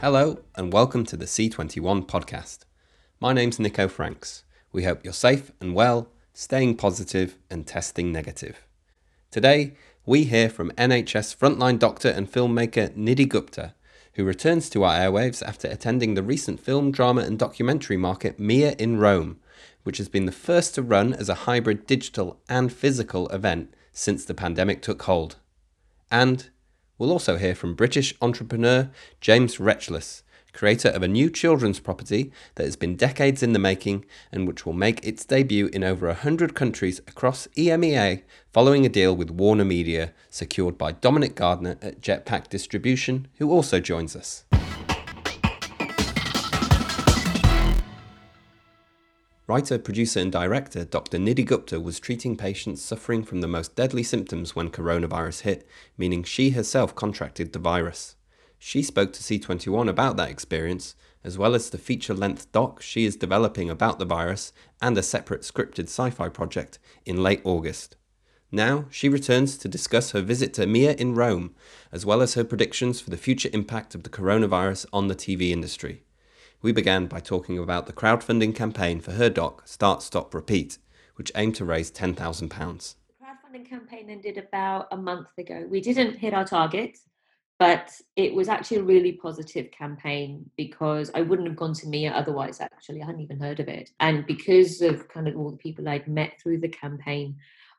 Hello, and welcome to the C21 podcast. My name's Nico Franks. We hope you're safe and well, staying positive and testing negative. Today, we hear from NHS frontline doctor and filmmaker Nidhi Gupta, who returns to our airwaves after attending the recent film, drama, and documentary market Mia in Rome, which has been the first to run as a hybrid digital and physical event since the pandemic took hold. And We'll also hear from British entrepreneur James Retchless, creator of a new children's property that has been decades in the making and which will make its debut in over 100 countries across EMEA following a deal with Warner Media secured by Dominic Gardner at Jetpack Distribution, who also joins us. Writer, producer, and director Dr. Nidhi Gupta was treating patients suffering from the most deadly symptoms when coronavirus hit, meaning she herself contracted the virus. She spoke to C21 about that experience, as well as the feature length doc she is developing about the virus and a separate scripted sci fi project in late August. Now, she returns to discuss her visit to Mia in Rome, as well as her predictions for the future impact of the coronavirus on the TV industry we began by talking about the crowdfunding campaign for her doc, Start, Stop, Repeat, which aimed to raise £10,000. The crowdfunding campaign ended about a month ago. We didn't hit our target, but it was actually a really positive campaign because I wouldn't have gone to Mia otherwise, actually. I hadn't even heard of it. And because of kind of all the people I'd met through the campaign,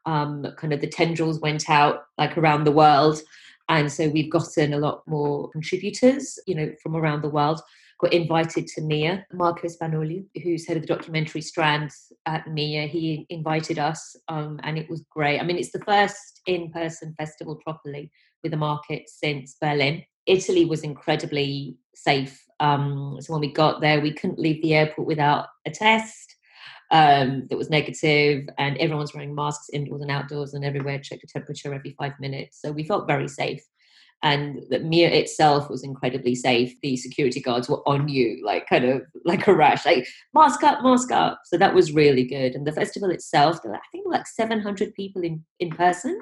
um, kind of the tendrils went out like around the world. And so we've gotten a lot more contributors, you know, from around the world got invited to Mia. Marco Spagnoli, who's head of the documentary strand at Mia, he invited us, um, and it was great. I mean, it's the first in-person festival properly with a market since Berlin. Italy was incredibly safe. Um, so when we got there, we couldn't leave the airport without a test um, that was negative, and everyone's wearing masks indoors and outdoors and everywhere. Check the temperature every five minutes. So we felt very safe and that Mia itself was incredibly safe. The security guards were on you, like kind of like a rush, like mask up, mask up. So that was really good. And the festival itself, I think like 700 people in, in person,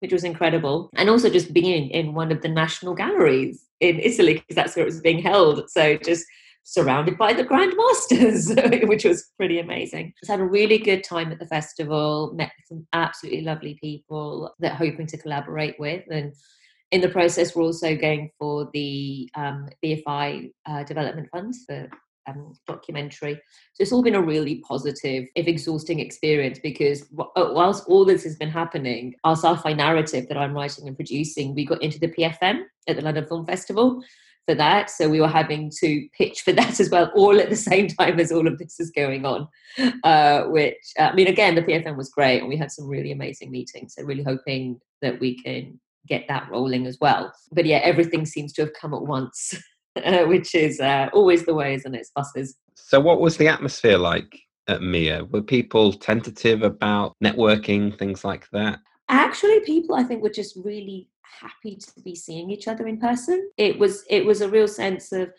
which was incredible. And also just being in one of the national galleries in Italy, because that's where it was being held. So just surrounded by the Grand Masters, which was pretty amazing. Just had a really good time at the festival, met some absolutely lovely people that hoping to collaborate with and in the process, we're also going for the um, BFI uh, Development Fund for um, documentary. So it's all been a really positive, if exhausting experience because uh, whilst all this has been happening, our sci-fi narrative that I'm writing and producing, we got into the PFM at the London Film Festival for that. So we were having to pitch for that as well, all at the same time as all of this is going on. Uh, which uh, I mean, again, the PFM was great, and we had some really amazing meetings. So really hoping that we can get that rolling as well. But yeah, everything seems to have come at once, uh, which is uh, always the way, isn't it? buses. So, what was the atmosphere like at Mia? Were people tentative about networking, things like that? Actually, people I think were just really happy to be seeing each other in person. It was it was a real sense of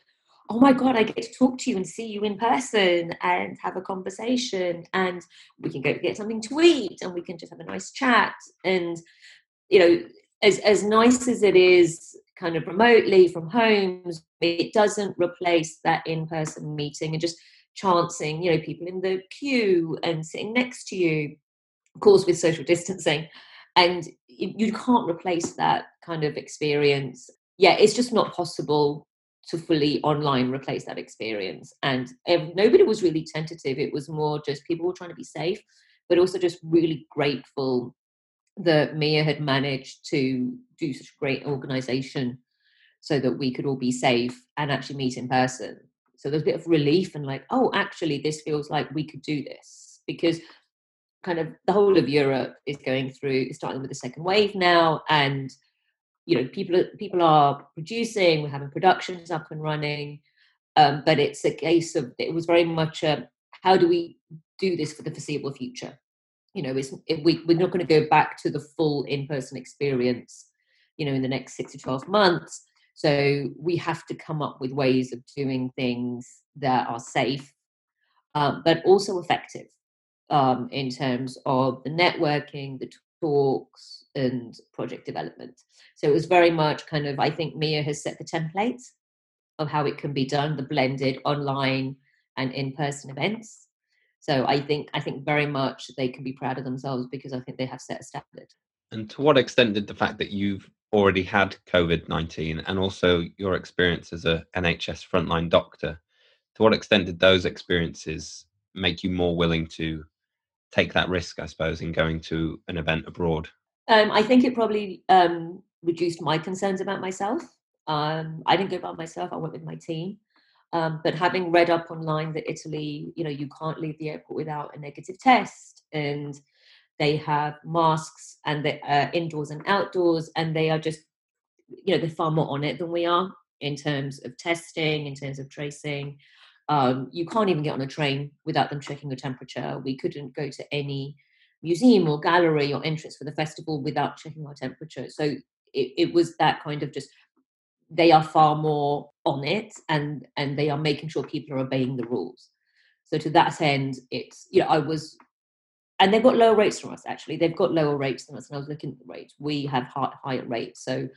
oh my god i get to talk to you and see you in person and have a conversation and we can go get something to eat and we can just have a nice chat and you know as as nice as it is kind of remotely from homes it doesn't replace that in-person meeting and just chancing you know people in the queue and sitting next to you of course with social distancing. And you can't replace that kind of experience. Yeah it's just not possible to fully online replace that experience. And nobody was really tentative. It was more just people were trying to be safe but also just really grateful that Mia had managed to do such a great organization so that we could all be safe and actually meet in person. So there's a bit of relief and like, oh, actually, this feels like we could do this because kind of the whole of Europe is going through, starting with the second wave now, and you know, people people are producing, we're having productions up and running, um, but it's a case of it was very much a how do we do this for the foreseeable future? You know we, we're not going to go back to the full in-person experience you know in the next six to 12 months so we have to come up with ways of doing things that are safe um, but also effective um, in terms of the networking the talks and project development so it was very much kind of i think mia has set the template of how it can be done, the blended online and in-person events. So I think I think very much they can be proud of themselves because I think they have set a standard. And to what extent did the fact that you've already had COVID 19 and also your experience as a NHS frontline doctor, to what extent did those experiences make you more willing to take that risk, I suppose, in going to an event abroad? Um, I think it probably um, reduced my concerns about myself. Um, I didn't go by myself, I went with my team. Um, but having read up online that Italy, you know, you can't leave the airport without a negative test, and they have masks and the uh, indoors and outdoors, and they are just, you know, they're far more on it than we are in terms of testing, in terms of tracing. Um, you can't even get on a train without them checking your temperature. We couldn't go to any museum or gallery or entrance for the festival without checking our temperature. So it, it was that kind of just they are far more on it and and they are making sure people are obeying the rules. So to that end, it's you know I was, and they've got lower rates from us actually. They've got lower rates than us, and I was looking at the rates. We have high, higher rates, so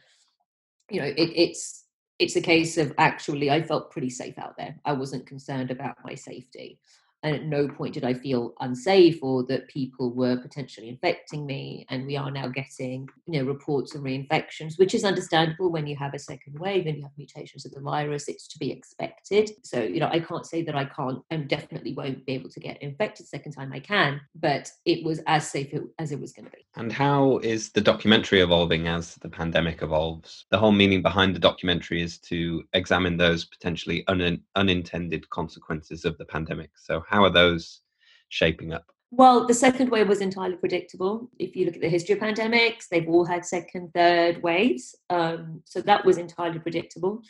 you know it, it's it's a case of actually I felt pretty safe out there. I wasn't concerned about my safety and at no point did I feel unsafe or that people were potentially infecting me. And we are now getting, you know, reports of reinfections, which is understandable when you have a second wave and you have mutations of the virus. It's to be expected. So, you know, I can't say that I can't and definitely won't be able to get infected second time I can, but it was as safe as it was going to be. And how is the documentary evolving as the pandemic evolves? The whole meaning behind the documentary is to examine those potentially un- unintended consequences of the pandemic. So, how are those shaping up? Well, the second wave was entirely predictable. If you look at the history of pandemics, they've all had second, third waves. Um, so that was entirely predictable.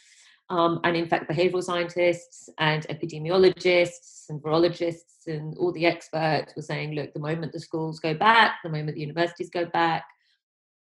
Um, and in fact, behavioral scientists and epidemiologists and virologists and all the experts were saying, look, the moment the schools go back, the moment the universities go back,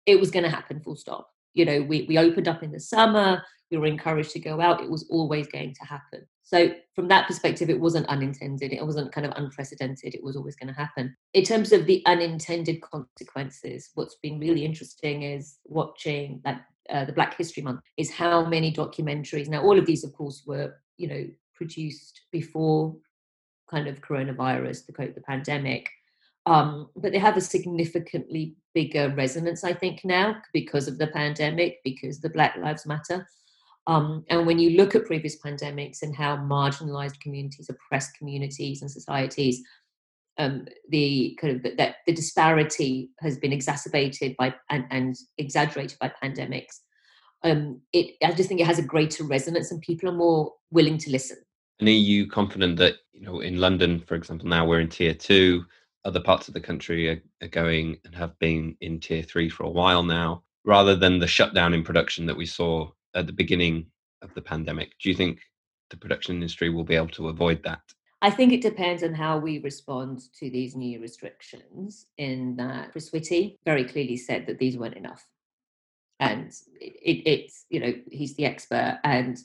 it was going to happen full stop. You know, we, we opened up in the summer, we were encouraged to go out, it was always going to happen. So from that perspective, it wasn't unintended. It wasn't kind of unprecedented. It was always going to happen. In terms of the unintended consequences, what's been really interesting is watching that uh, the Black History Month is how many documentaries. Now, all of these, of course, were you know produced before kind of coronavirus, the the pandemic, um, but they have a significantly bigger resonance, I think, now because of the pandemic, because the Black Lives Matter. Um, and when you look at previous pandemics and how marginalized communities, oppressed communities and societies, um, the kind of that the disparity has been exacerbated by and, and exaggerated by pandemics. Um, it, I just think it has a greater resonance and people are more willing to listen. And are you confident that you know in London, for example, now we're in tier two, other parts of the country are, are going and have been in tier three for a while now, rather than the shutdown in production that we saw at the beginning of the pandemic. Do you think the production industry will be able to avoid that? I think it depends on how we respond to these new restrictions. In that, Chris Whitty very clearly said that these weren't enough, and it, it's you know he's the expert, and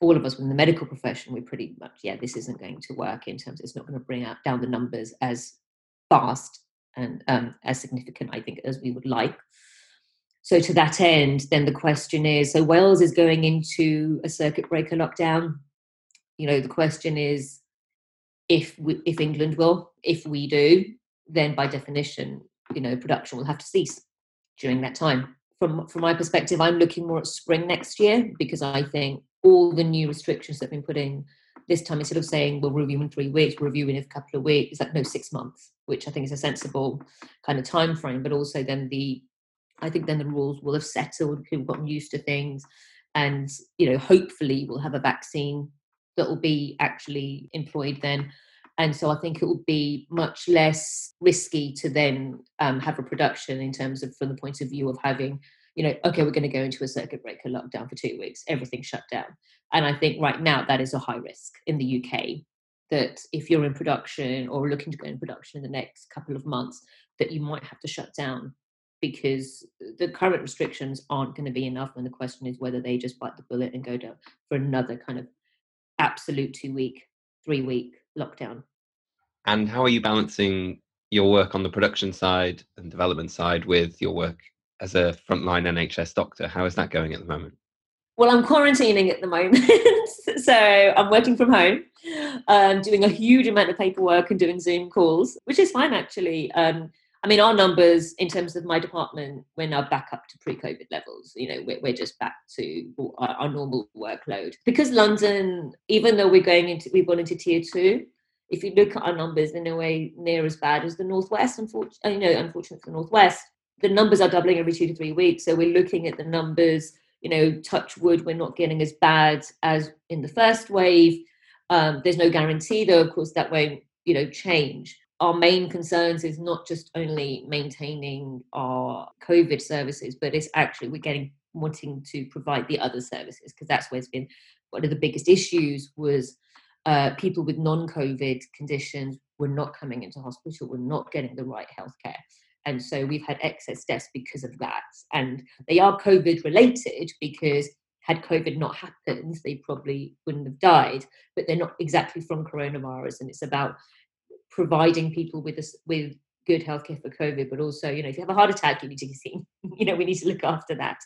all of us in the medical profession we're pretty much yeah this isn't going to work in terms it's not going to bring out down the numbers as fast and um, as significant I think as we would like. So, to that end, then the question is so Wales is going into a circuit breaker lockdown. You know, the question is if we, if England will, if we do, then by definition, you know, production will have to cease during that time. From from my perspective, I'm looking more at spring next year because I think all the new restrictions that have been put in this time, instead of saying we'll review in three weeks, we'll review in a couple of weeks, like no six months, which I think is a sensible kind of time frame. But also then the I think then the rules will have settled, people gotten used to things, and you know, hopefully we'll have a vaccine that will be actually employed then. And so I think it will be much less risky to then um, have a production in terms of from the point of view of having, you know, okay, we're going to go into a circuit breaker lockdown for two weeks, everything shut down. And I think right now that is a high risk in the UK that if you're in production or looking to go in production in the next couple of months, that you might have to shut down because the current restrictions aren't going to be enough. And the question is whether they just bite the bullet and go down for another kind of absolute two week, three week lockdown. And how are you balancing your work on the production side and development side with your work as a frontline NHS doctor? How is that going at the moment? Well, I'm quarantining at the moment. so I'm working from home, um, doing a huge amount of paperwork and doing Zoom calls, which is fine actually. Um, I mean, our numbers in terms of my department, we're now back up to pre-COVID levels. You know, we're, we're just back to our, our, normal workload because London, even though we're going into we've gone into tier two. If you look at our numbers, they're no way near as bad as the northwest. Unfortunately, you know, unfortunately for the northwest, the numbers are doubling every two to three weeks. So we're looking at the numbers. You know, touch wood, we're not getting as bad as in the first wave. Um, there's no guarantee, though. Of course, that won't you know change our main concerns is not just only maintaining our COVID services, but it's actually we're getting wanting to provide the other services because that's where it's been one of the biggest issues was uh, people with non-COVID conditions were not coming into hospital, were not getting the right healthcare. And so we've had excess deaths because of that. And they are COVID related because had COVID not happened, they probably wouldn't have died. But they're not exactly from coronavirus. And it's about providing people with this with good healthcare for COVID, but also, you know, if you have a heart attack, you need to be seen. you know, we need to look after that.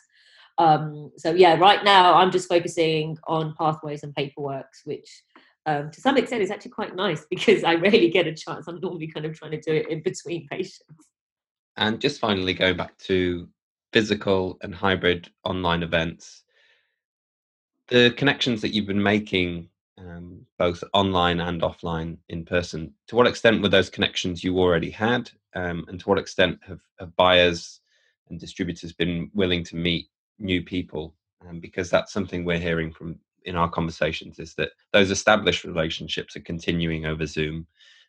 Um, so yeah, right now I'm just focusing on pathways and paperwork, which um, to some extent is actually quite nice because I rarely get a chance. I'm normally kind of trying to do it in between patients. And just finally going back to physical and hybrid online events, the connections that you've been making um, both online and offline in person. To what extent were those connections you already had, um, and to what extent have, have, buyers and distributors been willing to meet new people? Um, because that's something we're hearing from in our conversations is that those established relationships are continuing over Zoom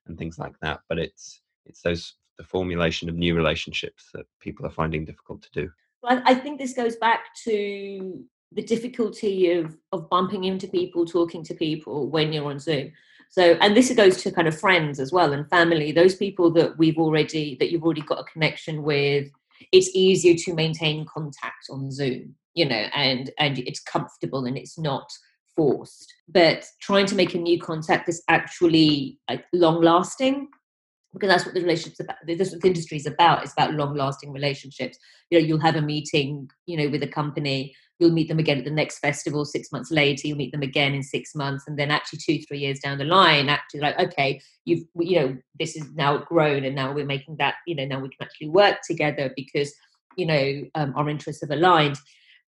and things like that, but it's it's those the formulation of new relationships that people are finding difficult to do. Well, I think this goes back to the difficulty of of bumping into people, talking to people when you're on Zoom. So, and this goes to kind of friends as well and family. Those people that we've already that you've already got a connection with. It's easier to maintain contact on Zoom, you know, and and it's comfortable and it's not forced. But trying to make a new contact that's actually like long lasting because that's what the relationships about that's what the industry is about it's about long lasting relationships. You know you'll have a meeting you know with a company you'll meet them again at the next festival six months later you'll meet them again in six months and then actually two three years down the line actually like okay you've you know this is now grown and now we're making that you know now we can actually work together because you know um, our interests have aligned.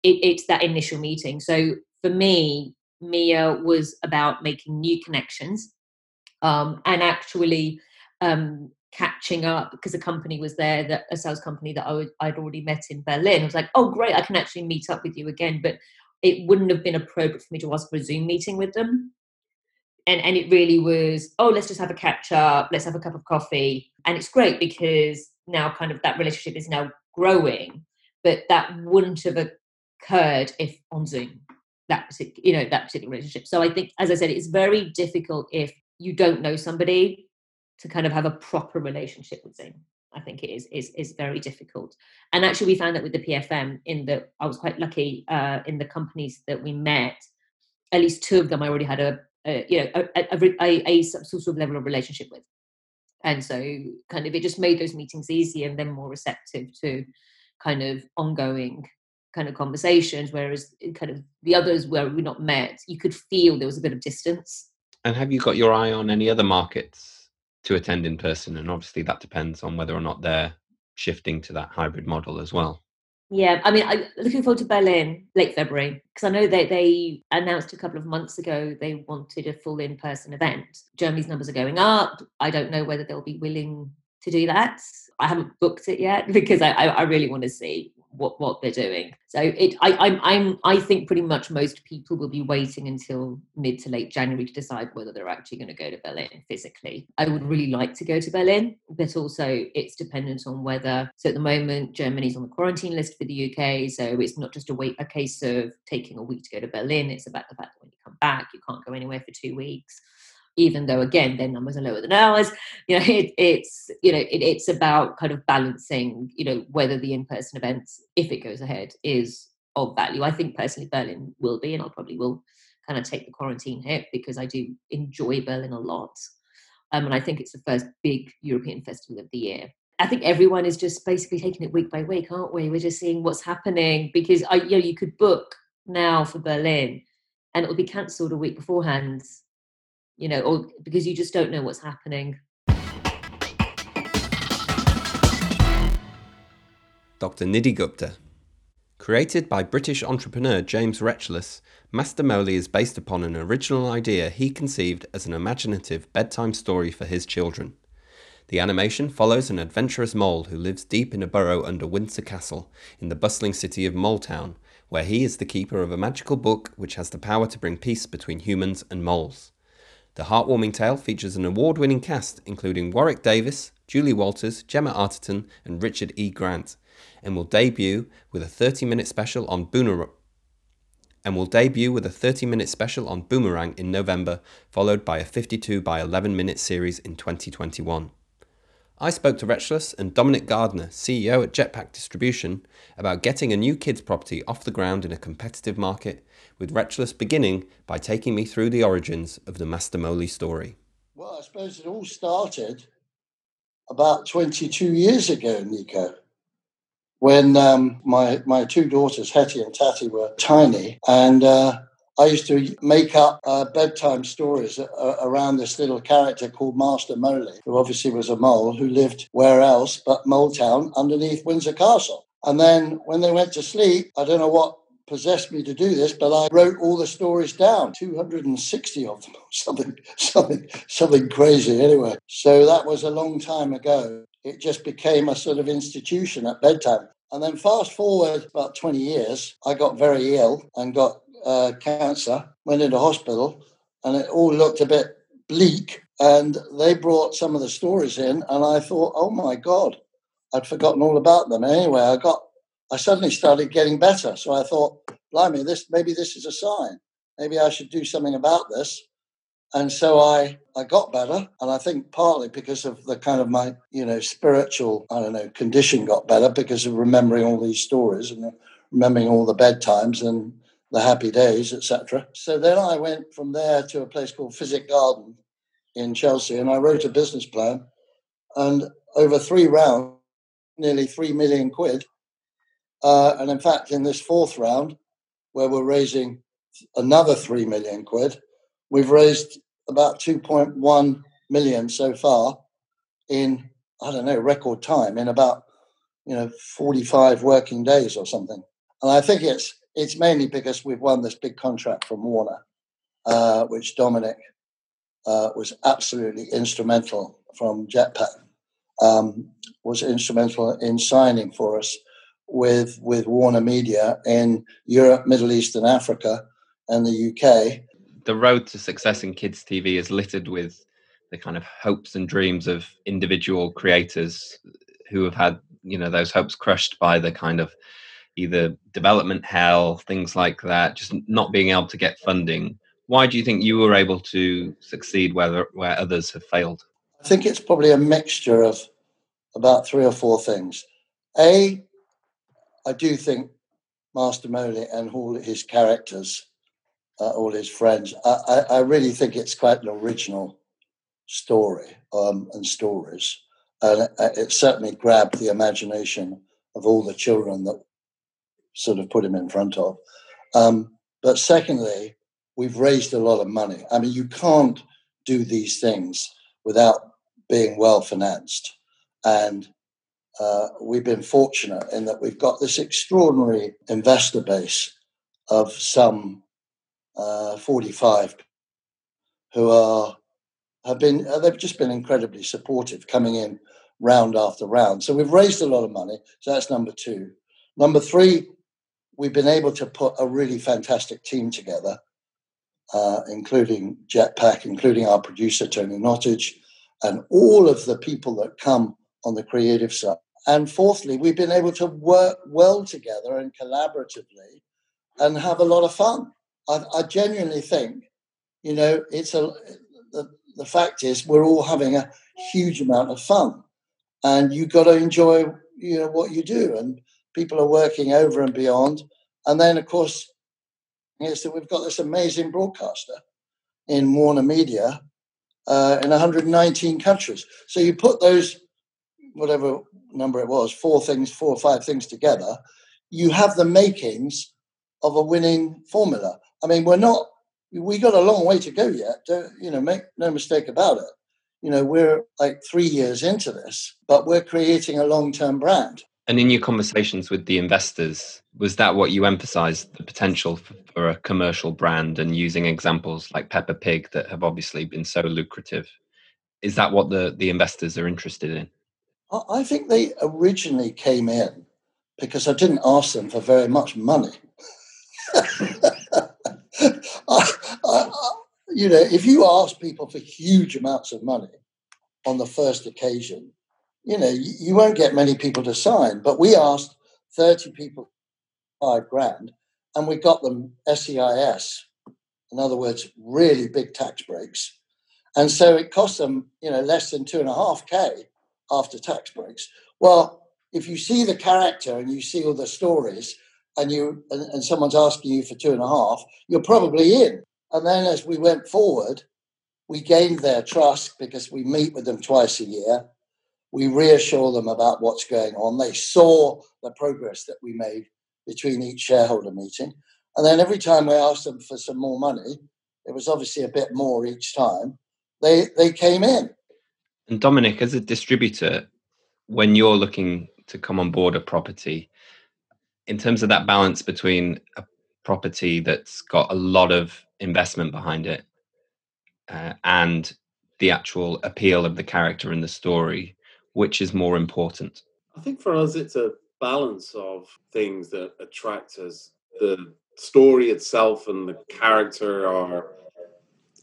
It, it's that initial meeting. So for me mia was about making new connections um, and actually um, catching up because a company was there that a sales company that I would, I'd already met in Berlin. I was like, oh great, I can actually meet up with you again. But it wouldn't have been appropriate for me to ask for a Zoom meeting with them. And and it really was, oh, let's just have a catch up, let's have a cup of coffee. And it's great because now kind of that relationship is now growing, but that wouldn't have occurred if on Zoom. That particular, you know, that particular relationship. So I think, as I said, it's very difficult if you don't know somebody to kind of have a proper relationship with Zoom. I think it is is is very difficult. And actually, we found that with the PFM, in that I was quite lucky uh, in the companies that we met. At least two of them, I already had a, a you know a, a, a, sort of level of relationship with, and so kind of it just made those meetings easier and then more receptive to kind of ongoing kind of conversations. Whereas kind of the others where we not met, you could feel there was a bit of distance. And have you got your eye on any other markets to attend in person, and obviously that depends on whether or not they're shifting to that hybrid model as well. Yeah, I mean, I'm looking forward to Berlin late February because I know that they announced a couple of months ago they wanted a full in person event. Germany's numbers are going up. I don't know whether they'll be willing to do that. I haven't booked it yet because I, I really want to see what what they're doing. So it I I'm I'm I think pretty much most people will be waiting until mid to late January to decide whether they're actually going to go to Berlin physically. I would really like to go to Berlin, but also it's dependent on whether so at the moment Germany's on the quarantine list for the UK. So it's not just a wait a case of taking a week to go to Berlin. It's about the fact that when you come back, you can't go anywhere for two weeks even though again their numbers are lower than ours you know it, it's you know it, it's about kind of balancing you know whether the in-person events if it goes ahead is of value i think personally berlin will be and I'll probably will kind of take the quarantine hit because i do enjoy berlin a lot um, and i think it's the first big european festival of the year I think everyone is just basically taking it week by week, aren't we? We're just seeing what's happening because I, you know, you could book now for Berlin, and it'll be cancelled a week beforehand, you know, or because you just don't know what's happening. Dr. Nidhi Gupta. Created by British entrepreneur James Retchless, Master Moley is based upon an original idea he conceived as an imaginative bedtime story for his children. The animation follows an adventurous mole who lives deep in a burrow under Windsor Castle in the bustling city of Moletown, where he is the keeper of a magical book which has the power to bring peace between humans and moles. The heartwarming tale features an award winning cast including Warwick Davis, Julie Walters, Gemma Arterton, and Richard E. Grant and will debut with a 30 minute special on Boomerang and will debut with a 30 minute special on Boomerang in November, followed by a 52 by 11 minute series in 2021. I spoke to Retchless and Dominic Gardner, CEO at Jetpack Distribution, about getting a new kids property off the ground in a competitive market, with Retchless beginning by taking me through the origins of the Master Moley story. Well, I suppose it all started about 22 years ago, Nico when um, my my two daughters, Hetty and Tatty, were tiny, and uh, I used to make up uh, bedtime stories uh, around this little character called Master Moley, who obviously was a mole who lived where else but Mole Town underneath Windsor Castle. And then when they went to sleep, I don't know what possessed me to do this, but I wrote all the stories down, 260 of them, something, something, something crazy. Anyway, so that was a long time ago. It just became a sort of institution at bedtime. And then fast forward about 20 years, I got very ill and got uh, cancer, went into hospital, and it all looked a bit bleak. And they brought some of the stories in, and I thought, oh my God, I'd forgotten all about them. Anyway, I got, I suddenly started getting better. So I thought, blimey, this maybe this is a sign. Maybe I should do something about this. And so I, I got better. And I think partly because of the kind of my, you know, spiritual, I don't know, condition got better because of remembering all these stories and remembering all the bedtimes and the happy days, etc. So then I went from there to a place called Physic Garden in Chelsea and I wrote a business plan. And over three rounds, nearly three million quid. Uh, and in fact, in this fourth round, where we're raising another three million quid, We've raised about 2.1 million so far in, I don't know, record time in about, you know, 45 working days or something. And I think it's it's mainly because we've won this big contract from Warner, uh, which Dominic uh, was absolutely instrumental from Jetpack, um, was instrumental in signing for us with with Warner Media in Europe, Middle East, and Africa, and the UK the road to success in kids TV is littered with the kind of hopes and dreams of individual creators who have had you know those hopes crushed by the kind of either development hell things like that just not being able to get funding why do you think you were able to succeed where where others have failed i think it's probably a mixture of about three or four things a i do think master Moley and all his characters uh, all his friends. I, I, I, really think it's quite an original story um, and stories. And it, it, certainly grabbed the imagination of all the children that sort of put him in front of. Um, but secondly, we've raised a lot of money. I mean, you can't do these things without being well financed. And uh, we've been fortunate in that we've got this extraordinary investor base of some uh, 45 who are have been uh, they've just been incredibly supportive coming in round after round so we've raised a lot of money so that's number two number three we've been able to put a really fantastic team together uh, including jetpack including our producer tony nottage and all of the people that come on the creative side. And fourthly we've been able to work well together and collaboratively and have a lot of fun. I, I genuinely think, you know, it's a the, the fact is we're all having a huge amount of fun, and you've got to enjoy, you know, what you do, and people are working over and beyond, and then of course, is that we've got this amazing broadcaster in Warner Media uh, in 119 countries. So you put those, whatever number it was, four things, four or five things together, you have the makings of a winning formula. I mean, we're not, we got a long way to go yet. Don't, you know, make no mistake about it. You know, we're like three years into this, but we're creating a long term brand. And in your conversations with the investors, was that what you emphasized the potential for, for a commercial brand and using examples like Peppa Pig that have obviously been so lucrative? Is that what the, the investors are interested in? I think they originally came in because I didn't ask them for very much money. I, I, you know, if you ask people for huge amounts of money on the first occasion, you know, you, won't get many people to sign. But we asked 30 people five grand and we got them SEIS, in other words, really big tax breaks. And so it cost them, you know, less than two and a half K after tax breaks. Well, if you see the character and you see all the stories and you and, and someone's asking you for two and a half, you're probably in. And then as we went forward, we gained their trust because we meet with them twice a year. We reassure them about what's going on. They saw the progress that we made between each shareholder meeting. And then every time we asked them for some more money, it was obviously a bit more each time, they, they came in. And Dominic, as a distributor, when you're looking to come on board a property, in terms of that balance between a property that's got a lot of investment behind it uh, and the actual appeal of the character and the story, which is more important? I think for us, it's a balance of things that attract us. The story itself and the character are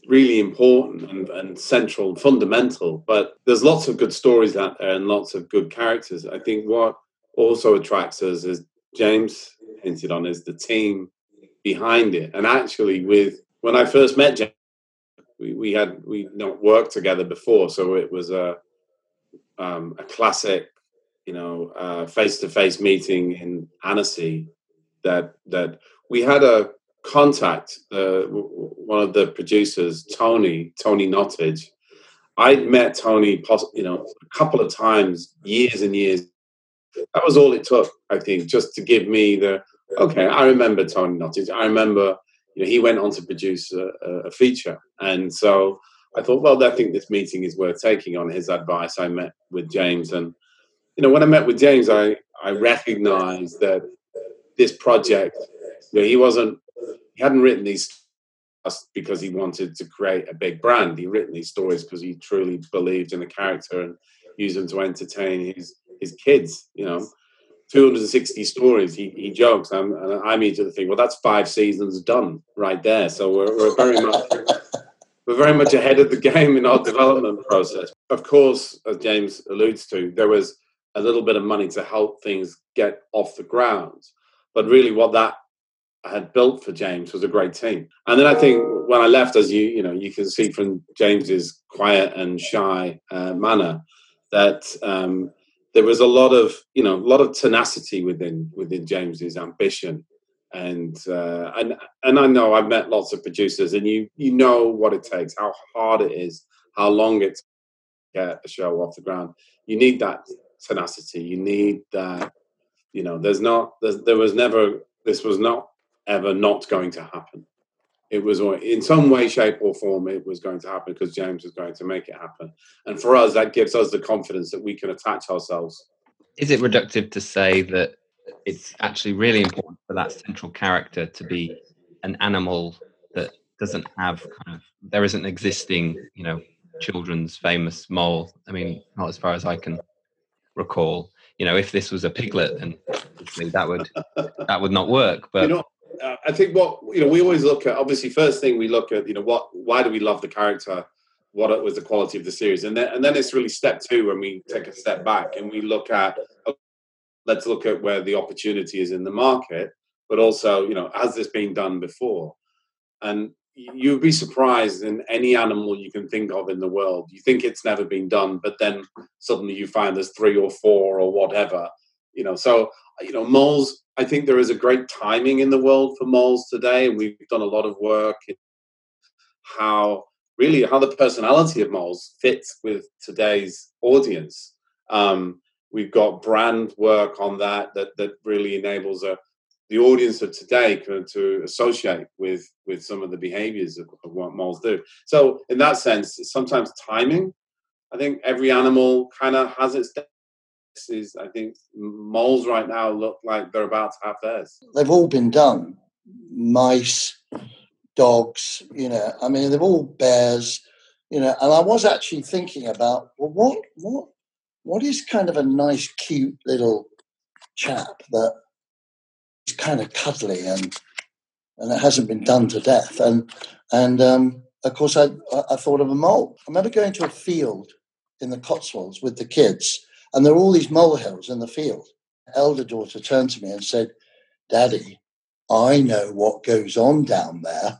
really important and, and central and fundamental. But there's lots of good stories out there and lots of good characters. I think what also attracts us, as James hinted on, is the team behind it. And actually, with when I first met James, we, we had we not worked together before, so it was a um, a classic, you know, face to face meeting in Annecy. That that we had a contact uh, one of the producers, Tony Tony Nottage. I'd met Tony, you know, a couple of times, years and years. That was all it took, I think, just to give me the okay. I remember Tony Nottage. I remember, you know, he went on to produce a, a feature, and so I thought, well, I think this meeting is worth taking. On his advice, I met with James, and you know, when I met with James, I I recognised that this project, you know, he wasn't he hadn't written these because he wanted to create a big brand. He written these stories because he truly believed in the character and used them to entertain his his kids. You know, 260 stories. He, he jokes, I'm, and I immediately think, well, that's five seasons done right there. So we're, we're very much we're very much ahead of the game in our development process. Of course, as James alludes to, there was a little bit of money to help things get off the ground. But really, what that had built for James was a great team. And then I think when I left, as you you know you can see from James's quiet and shy uh, manner, that um, there was a lot of you know a lot of tenacity within within James's ambition. And uh, and and I know I've met lots of producers, and you you know what it takes, how hard it is, how long it get a show off the ground. You need that tenacity. You need that. You know, there's not. There's, there was never. This was not ever not going to happen. It was in some way, shape, or form, it was going to happen because James was going to make it happen. And for us, that gives us the confidence that we can attach ourselves. Is it reductive to say that it's actually really important for that central character to be an animal that doesn't have kind of there isn't existing, you know, children's famous mole. I mean, not as far as I can recall. You know, if this was a piglet, then that would that would not work. But you know, uh, I think what you know we always look at. Obviously, first thing we look at, you know, what why do we love the character? What was the quality of the series, and then and then it's really step two when we take a step back and we look at. Let's look at where the opportunity is in the market, but also, you know, has this been done before? And you'd be surprised in any animal you can think of in the world. You think it's never been done, but then suddenly you find there's three or four or whatever. You know, so you know, moles I think there is a great timing in the world for moles today, and we've done a lot of work in how really how the personality of moles fits with today's audience. Um, we've got brand work on that that that really enables a the audience of today can, to associate with with some of the behaviors of, of what moles do. So in that sense, sometimes timing. I think every animal kind of has its is I think moles right now look like they're about to have theirs. They've all been done. Mice, dogs, you know, I mean they're all bears, you know, and I was actually thinking about well what what what is kind of a nice cute little chap that is kind of cuddly and and it hasn't been done to death. And and um, of course I I thought of a mole. I remember going to a field in the Cotswolds with the kids and there are all these molehills in the field. Elder daughter turned to me and said, Daddy, I know what goes on down there.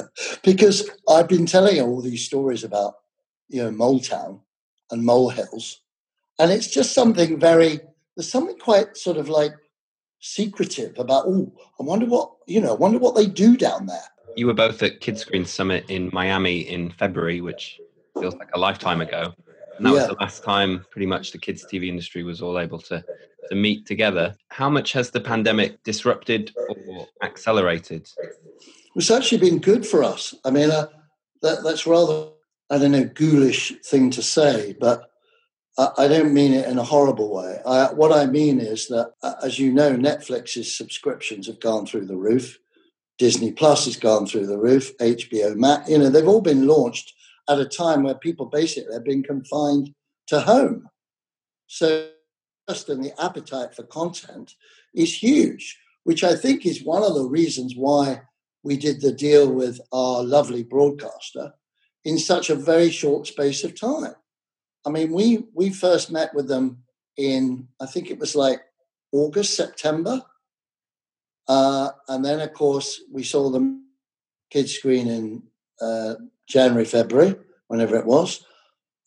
because I've been telling all these stories about, you know, Mole Town and molehills. And it's just something very, there's something quite sort of like secretive about, oh, I wonder what, you know, I wonder what they do down there. You were both at Kidscreen Summit in Miami in February, which feels like a lifetime ago. And that yeah. was the last time pretty much the kids TV industry was all able to, to meet together. How much has the pandemic disrupted or accelerated? It's actually been good for us. I mean, uh, that, that's rather, I don't know, ghoulish thing to say, but I, don't mean it in a horrible way. I, what I mean is that, as you know, Netflix's subscriptions have gone through the roof. Disney Plus has gone through the roof. HBO Max, you know, they've all been launched at a time where people basically have been confined to home. So, just and the appetite for content is huge, which I think is one of the reasons why we did the deal with our lovely broadcaster in such a very short space of time. I mean, we we first met with them in I think it was like August, September, uh, and then of course we saw them Kidscreen in uh, January, February, whenever it was.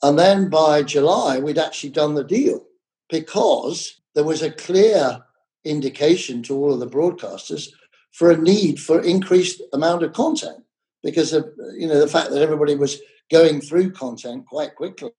And then by July, we'd actually done the deal because there was a clear indication to all of the broadcasters for a need for increased amount of content because of you know the fact that everybody was going through content quite quickly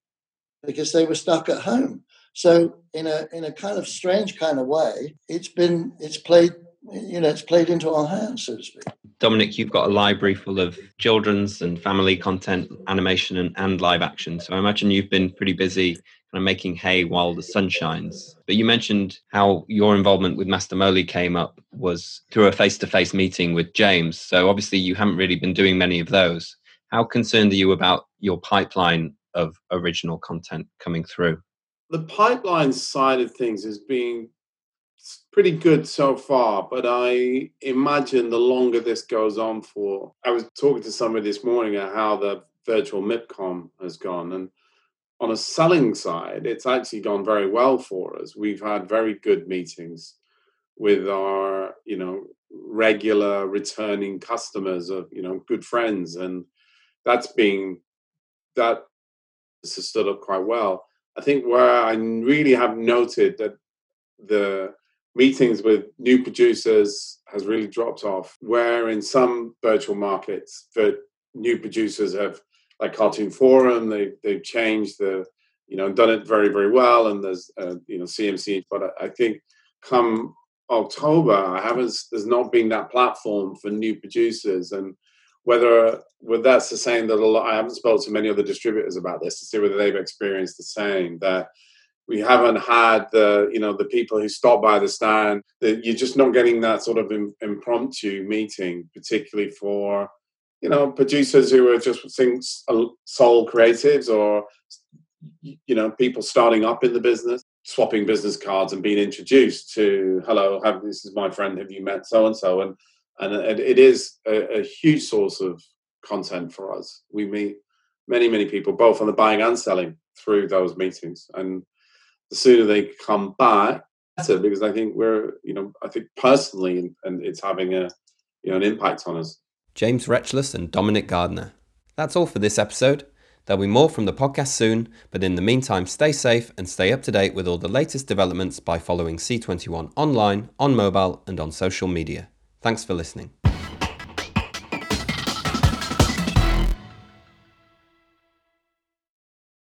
because they were stuck at home so in a in a kind of strange kind of way it's been it's played you know, it's played into our hands, so to speak. Dominic, you've got a library full of children's and family content, animation and, and live action. So I imagine you've been pretty busy kind of making hay while the sun shines. But you mentioned how your involvement with Master Moley came up was through a face-to-face meeting with James. So obviously you haven't really been doing many of those. How concerned are you about your pipeline of original content coming through? The pipeline side of things is being pretty good so far, but I imagine the longer this goes on for. I was talking to somebody this morning about how the virtual MIPCOM has gone, and on a selling side, it's actually gone very well for us. We've had very good meetings with our, you know, regular returning customers of, you know, good friends, and that's been that has stood up quite well. I think where I really have noted that the meetings with new producers has really dropped off. Where in some virtual markets, that new producers have, like Cartoon Forum, they they've changed the, you know, done it very very well, and there's uh, you know CMC. But I, think come October, I haven't. There's not been that platform for new producers, and whether whether that's the same that a lot. I haven't spoken to many other distributors about this to see whether they've experienced the same that we haven't had the you know the people who stop by the stand that you're just not getting that sort of impromptu meeting particularly for you know producers who are just think sole creatives or you know people starting up in the business swapping business cards and being introduced to hello have, this is my friend have you met so and so and and it is a, a huge source of content for us. We meet many many people both on the buying and selling through those meetings. And the sooner they come back, better because I think we're, you know, I think personally, and, and it's having a, you know, an impact on us. James Retchless and Dominic Gardner. That's all for this episode. There'll be more from the podcast soon, but in the meantime, stay safe and stay up to date with all the latest developments by following C21 online, on mobile, and on social media. Thanks for listening.